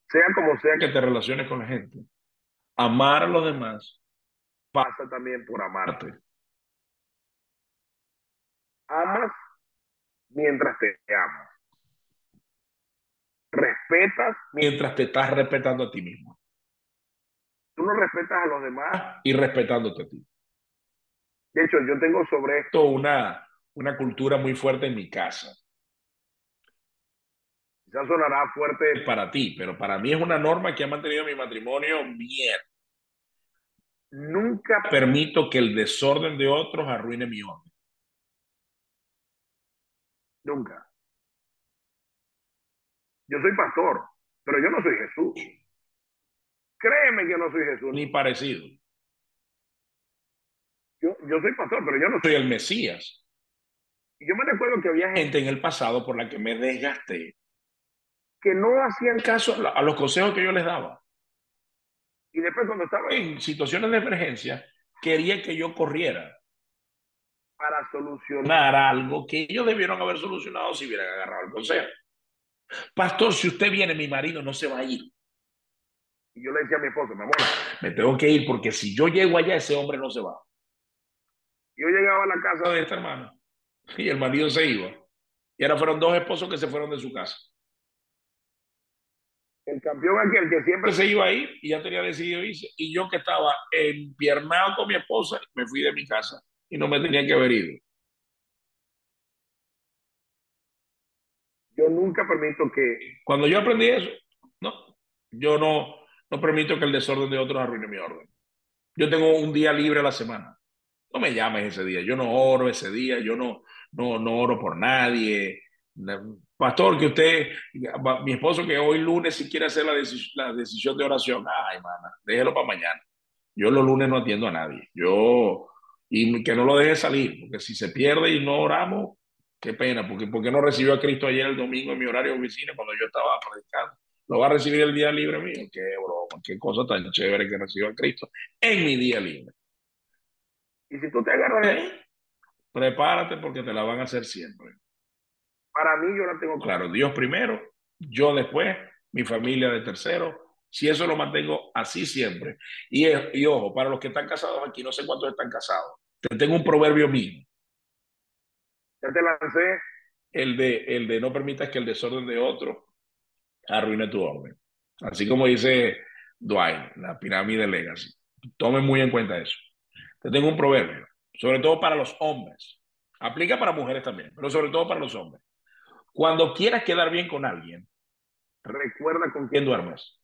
sea como sea que te relaciones con la gente, amar a los demás pasa también por amarte. Amas mientras te amas. Respetas mientras te estás respetando a ti mismo. Tú no respetas a los demás y respetándote a ti. De hecho, yo tengo sobre esto una, una cultura muy fuerte en mi casa ya sonará fuerte para ti, pero para mí es una norma que ha mantenido mi matrimonio bien. Nunca permito que el desorden de otros arruine mi orden. Nunca. Yo soy pastor, pero yo no soy Jesús. Créeme que no soy Jesús. Ni parecido. Yo, yo soy pastor, pero yo no soy el Mesías. Y yo me recuerdo que había gente en el pasado por la que me desgasté que no hacían caso a los consejos que yo les daba. Y después cuando estaba en situaciones de emergencia, quería que yo corriera para solucionar algo que ellos debieron haber solucionado si hubieran agarrado el consejo. Pastor, si usted viene, mi marido no se va a ir. Y yo le decía a mi esposa, mi amor, me tengo que ir porque si yo llego allá, ese hombre no se va. Yo llegaba a la casa de esta hermana y el marido se iba. Y ahora fueron dos esposos que se fueron de su casa el campeón aquel que siempre se iba a ir y ya tenía decidido irse. Y yo que estaba empiernado con mi esposa, me fui de mi casa y no me tenía que haber ido. Yo nunca permito que... Cuando yo aprendí eso, no, yo no, no permito que el desorden de otros arruine mi orden. Yo tengo un día libre a la semana. No me llames ese día. Yo no oro ese día. Yo no, no, no oro por nadie. Pastor, que usted, mi esposo que hoy lunes si quiere hacer la, la decisión de oración, ay, hermana, déjelo para mañana. Yo los lunes no atiendo a nadie. Yo, y que no lo deje salir, porque si se pierde y no oramos, qué pena, porque, porque no recibió a Cristo ayer el domingo en mi horario de oficina cuando yo estaba predicando. Lo va a recibir el día libre mío. Qué broma, qué cosa tan chévere que reciba a Cristo en mi día libre. Y si tú te agarras de prepárate porque te la van a hacer siempre. Para mí yo la tengo claro. Dios primero, yo después, mi familia de tercero. Si eso lo mantengo así siempre. Y, y ojo, para los que están casados aquí, no sé cuántos están casados. Te tengo un proverbio mío. Ya te lancé. El de, el de no permitas que el desorden de otro arruine tu orden. Así como dice Dwight, la pirámide legacy. Tomen muy en cuenta eso. Te tengo un proverbio sobre todo para los hombres. Aplica para mujeres también, pero sobre todo para los hombres. Cuando quieras quedar bien con alguien, recuerda con quién duermes.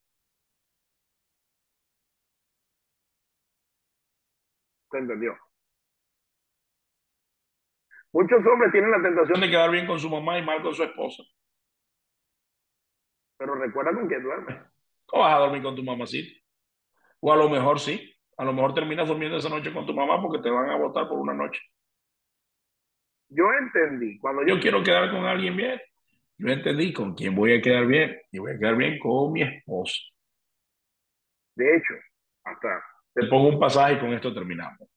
¿Se entendió? Muchos hombres tienen la tentación de quedar bien con su mamá y mal con su esposa. Pero recuerda con quién duermes. O vas a dormir con tu mamacita. O a lo mejor sí. A lo mejor terminas durmiendo esa noche con tu mamá porque te van a votar por una noche. Yo entendí. Cuando yo, quiero quedar con alguien bien, yo entendí con quién voy a quedar bien. Y voy a quedar bien con mi esposa. De hecho, hasta. Te pongo un pasaje y con esto terminamos.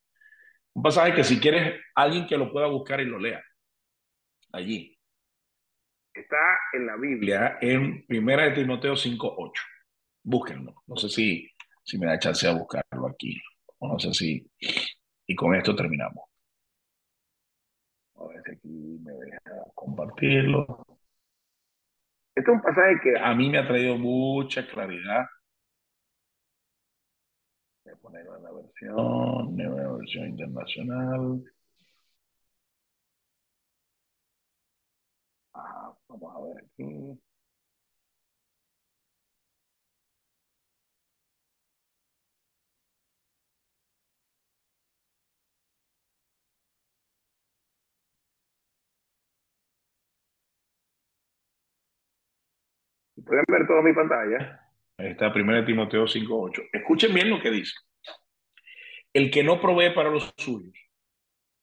Un pasaje que si quieres alguien que lo pueda buscar y lo lea. Allí. Está en la Biblia. En Primera de Timoteo 5.8. Búsquenlo. No sé si si me da chance a buscarlo aquí. no sé si. Y con esto terminamos. A ver si aquí me deja compartirlo. Este es un pasaje que a mí me ha traído mucha claridad. Voy a ponerlo en la versión, nueva versión internacional. Ah, vamos a ver aquí. Pueden ver toda mi pantalla. Ahí está, 1 Timoteo 5.8. Escuchen bien lo que dice. El que no provee para los suyos.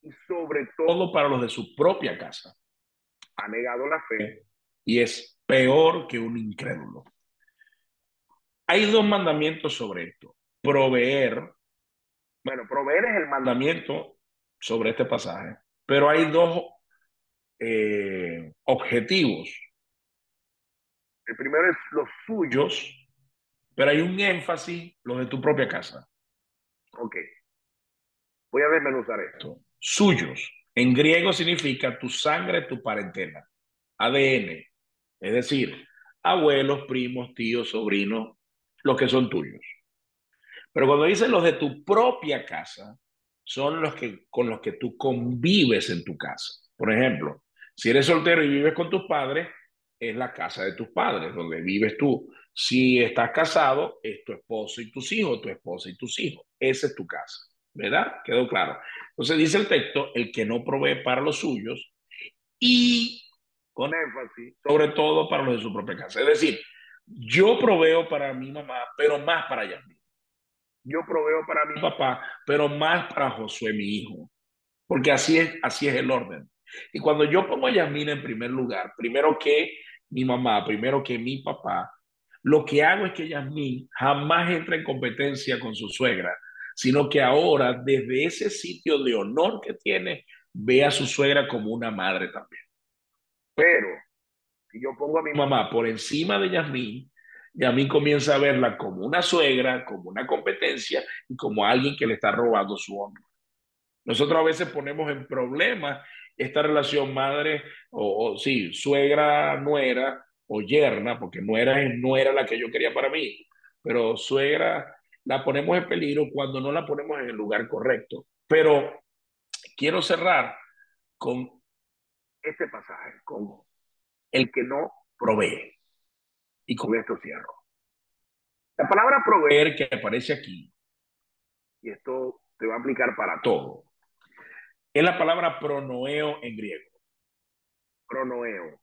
Y sobre todo para los de su propia casa. Ha negado la fe. Y es peor que un incrédulo. Hay dos mandamientos sobre esto. Proveer. Bueno, proveer es el mandamiento sobre este pasaje. Pero hay dos eh, objetivos el primero es los suyos, pero hay un énfasis, los de tu propia casa. Ok. Voy a desmenuzar esto. Suyos. En griego significa tu sangre, tu parentela. ADN. Es decir, abuelos, primos, tíos, sobrinos, los que son tuyos. Pero cuando dice los de tu propia casa, son los que con los que tú convives en tu casa. Por ejemplo, si eres soltero y vives con tus padres, es la casa de tus padres, donde vives tú. Si estás casado, es tu esposo y tus hijos, tu esposa y tus hijos. Esa es tu casa, ¿verdad? Quedó claro. Entonces dice el texto, el que no provee para los suyos y con énfasis, sobre todo para los de su propia casa. Es decir, yo proveo para mi mamá, pero más para Yasmin. Yo proveo para mi papá, pero más para Josué, mi hijo. Porque así es, así es el orden. Y cuando yo pongo a Yasmin en primer lugar, primero que mi mamá primero que mi papá, lo que hago es que Yasmín jamás entra en competencia con su suegra, sino que ahora desde ese sitio de honor que tiene, ve a su suegra como una madre también. Pero si yo pongo a mi mamá por encima de Yasmín, Yasmín comienza a verla como una suegra, como una competencia y como alguien que le está robando su honor. Nosotros a veces ponemos en problemas esta relación madre o, sí, suegra, nuera o yerna, porque nuera no era la que yo quería para mí, pero suegra la ponemos en peligro cuando no la ponemos en el lugar correcto. Pero quiero cerrar con este pasaje, con el que no provee. Y con esto cierro. La palabra proveer que aparece aquí, y esto te va a aplicar para todo, es la palabra pronoeo en griego. Pronoeo.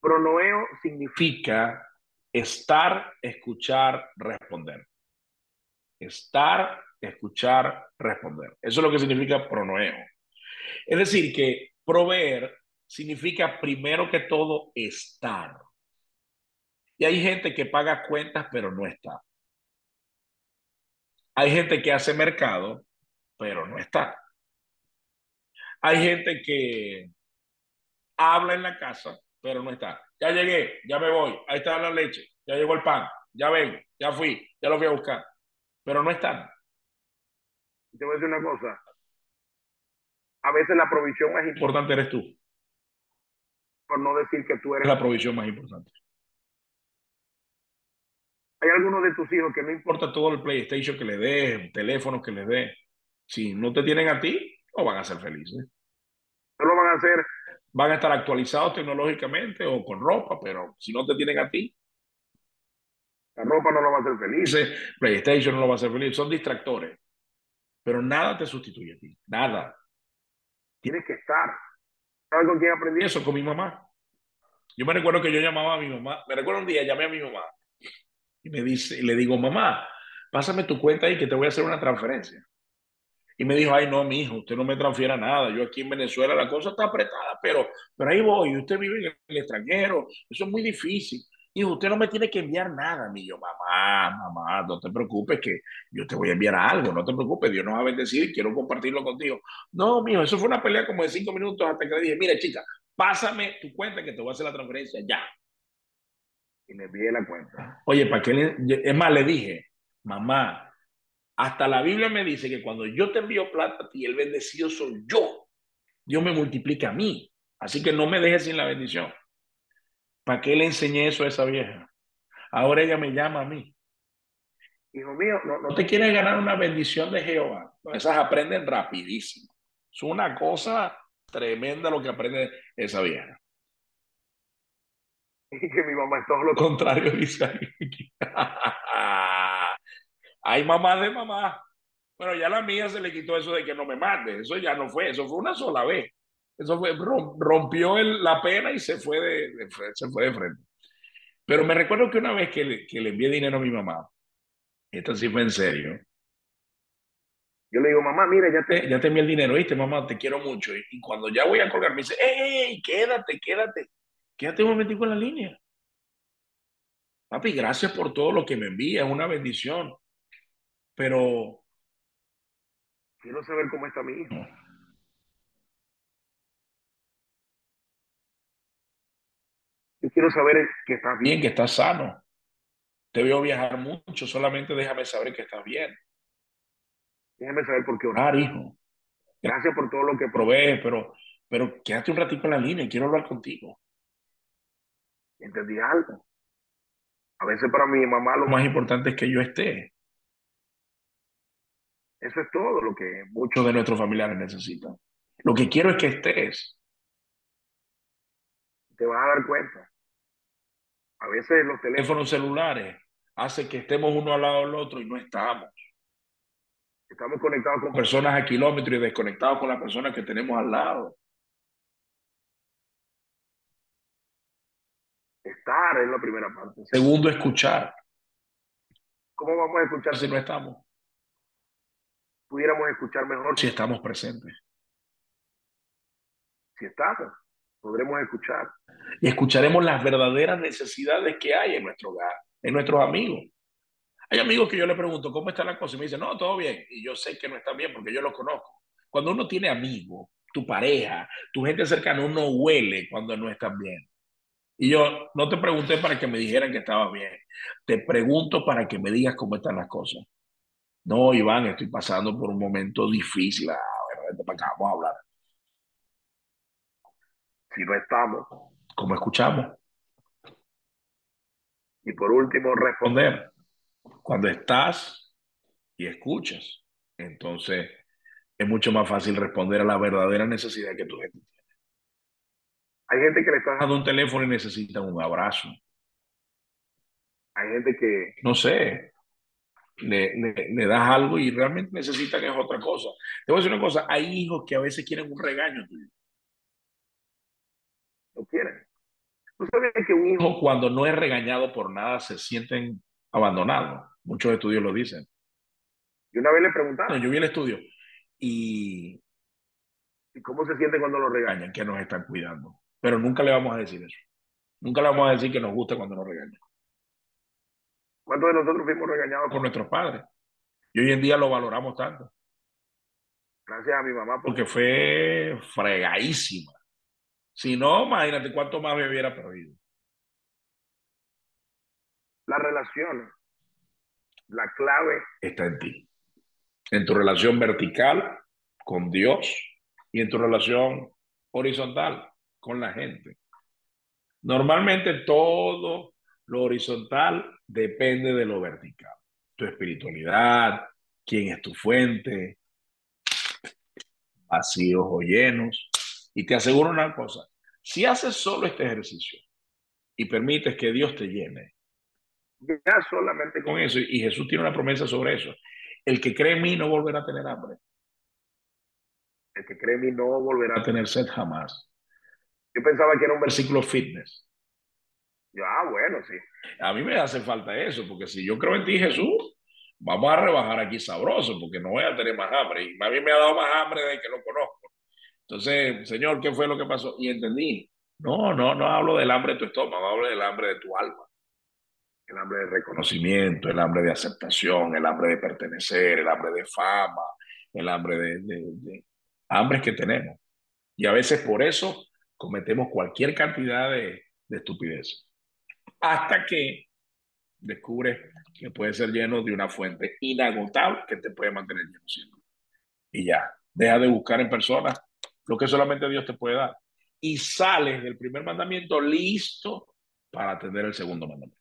Pronoeo significa estar, escuchar, responder. Estar, escuchar, responder. Eso es lo que significa pronoeo. Es decir, que proveer significa primero que todo estar. Y hay gente que paga cuentas pero no está. Hay gente que hace mercado pero no está. Hay gente que habla en la casa pero no está. Ya llegué, ya me voy, ahí está la leche, ya llegó el pan, ya vengo, ya fui, ya lo fui a buscar, pero no están. Te voy a decir una cosa. A veces la provisión más importante eres tú. Por no decir que tú eres la provisión más importante. Hay algunos de tus hijos que no importa todo el PlayStation que le des, teléfono que le des, si no te tienen a ti, no van a ser felices. No lo van a hacer van a estar actualizados tecnológicamente o con ropa, pero si no te tienen a ti. La ropa no lo va a hacer feliz. PlayStation no lo va a hacer feliz. Son distractores. Pero nada te sustituye a ti. Nada. Tienes que estar. ¿Sabes con quién aprendí? Eso, con mi mamá. Yo me recuerdo que yo llamaba a mi mamá. Me recuerdo un día, llamé a mi mamá. Y me dice, y le digo, mamá, pásame tu cuenta ahí que te voy a hacer una transferencia. Y me dijo, ay, no, mi hijo, usted no me transfiera nada. Yo aquí en Venezuela la cosa está apretada, pero, pero ahí voy. Usted vive en el extranjero. Eso es muy difícil. Hijo, usted no me tiene que enviar nada. Mi yo, mamá, mamá, no te preocupes que yo te voy a enviar algo. No te preocupes, Dios nos va a bendecir y quiero compartirlo contigo. No, mijo, eso fue una pelea como de cinco minutos hasta que le dije, mira, chica, pásame tu cuenta que te voy a hacer la transferencia ya. Y me envié la cuenta. Oye, ¿para qué le... Es más, le dije, mamá, hasta la Biblia me dice que cuando yo te envío plata a ti, el bendecido soy yo. Dios me multiplica a mí. Así que no me dejes sin la bendición. ¿Para qué le enseñé eso a esa vieja? Ahora ella me llama a mí. Hijo mío, no, no te quieres ganar una bendición de Jehová. esas aprenden rapidísimo. Es una cosa tremenda lo que aprende esa vieja. [laughs] Y que mi mamá es todo lo contrario, dice [laughs] Hay mamá de mamá. Bueno, ya la mía se le quitó eso de que no me mande. Eso ya no fue. Eso fue una sola vez. Eso fue, rompió la pena y se fue de, frente. Pero me recuerdo que una vez que le, envié dinero a mi mamá, esto sí fue en serio. Yo le digo, mamá, mira, ya te... Ya te envié el dinero, ¿viste, mamá? Te quiero mucho. Y, cuando ya voy a colgar, me dice, ¡Ey, quédate, quédate! Quédate un momentico en la línea. Papi, gracias por todo lo que me envía, es una bendición pero quiero saber cómo está mi hijo. Yo quiero saber que estás bien, que estás sano. Te veo viajar mucho, solamente déjame saber que estás bien. Déjame saber por qué orar, hijo. Gracias por todo lo que provees, pero, pero quédate un ratito en la línea, quiero hablar contigo. Entendí algo. A veces para mi mamá lo más importante es que yo esté. Eso es todo lo que muchos de nuestros familiares necesitan. Lo que quiero es que estés. Te vas a dar cuenta. A veces los teléfonos celulares hacen que estemos uno al lado del otro y no estamos. Estamos conectados con personas a kilómetros y desconectados con las personas que tenemos al lado. Estar es la primera parte. Segundo, escuchar. ¿Cómo vamos a escuchar si no estamos? Pudiéramos escuchar mejor. Si estamos presentes. Si estamos, podremos escuchar. Y escucharemos las verdaderas necesidades que hay en nuestro hogar, en nuestros amigos. Hay amigos que yo le pregunto, ¿cómo está la cosa? Y me dicen, no, todo bien. Y yo sé que no está bien porque yo los conozco. Cuando uno tiene amigos, tu pareja, tu gente cercana, uno huele cuando no están bien. Y yo no te pregunté para que me dijeran que estaba bien. Te pregunto para que me digas cómo están las cosas. No, Iván, estoy pasando por un momento difícil. Ah, bueno, para acá, vamos a hablar. Si no estamos. ¿Cómo escuchamos? Y por último, responder. Cuando estás y escuchas, entonces es mucho más fácil responder a la verdadera necesidad que tu gente tiene. Hay gente que le está dando un teléfono y necesita un abrazo. Hay gente que... No sé, le, le, das algo y realmente necesitan es otra cosa. Te voy a decir una cosa, hay hijos que a veces quieren un regaño tuyo. No quieren. ¿Tú sabes que un hijo cuando no es regañado por nada se sienten abandonados? Muchos estudios lo dicen. Y una vez le preguntaron. yo vi el estudio y... ¿Y cómo se siente cuando lo regañan? Que nos están cuidando. Pero nunca le vamos a decir eso. Nunca le vamos a decir que nos gusta cuando nos regañan. ¿Cuántos de nosotros fuimos regañados por nuestros padres? Y hoy en día lo valoramos tanto. Gracias a mi mamá. Porque fue fregadísima. Si no, imagínate cuánto más me hubiera perdido. La relación, la clave está en ti. En tu relación vertical con Dios y en tu relación horizontal con la gente. Normalmente todo lo horizontal depende de lo vertical. Tu espiritualidad, quién es tu fuente, vacíos o llenos. Y te aseguro una cosa, si haces solo este ejercicio y permites que Dios te llene, ya solamente con eso, y Jesús tiene una promesa sobre eso, el que cree en mí no volverá a tener hambre. El que cree en mí no volverá a tener sed jamás. Yo pensaba que era un versículo fitness. Ah, bueno, sí. A mí me hace falta eso, porque si yo creo en ti, Jesús, vamos a rebajar aquí sabroso, porque no voy a tener más hambre. Y a mí me ha dado más hambre de que lo conozco. Entonces, Señor, ¿qué fue lo que pasó? Y entendí. No, no, no hablo del hambre de tu estómago, hablo del hambre de tu alma. El hambre de reconocimiento, el hambre de aceptación, el hambre de pertenecer, el hambre de fama, el hambre de, de, hambres que tenemos. Y a veces por eso cometemos cualquier cantidad de, de estupidez. Hasta que descubres que puede ser lleno de una fuente inagotable que te puede mantener lleno siempre. Y ya, deja de buscar en personas lo que solamente Dios te puede dar. Y sales del primer mandamiento listo para atender el segundo mandamiento.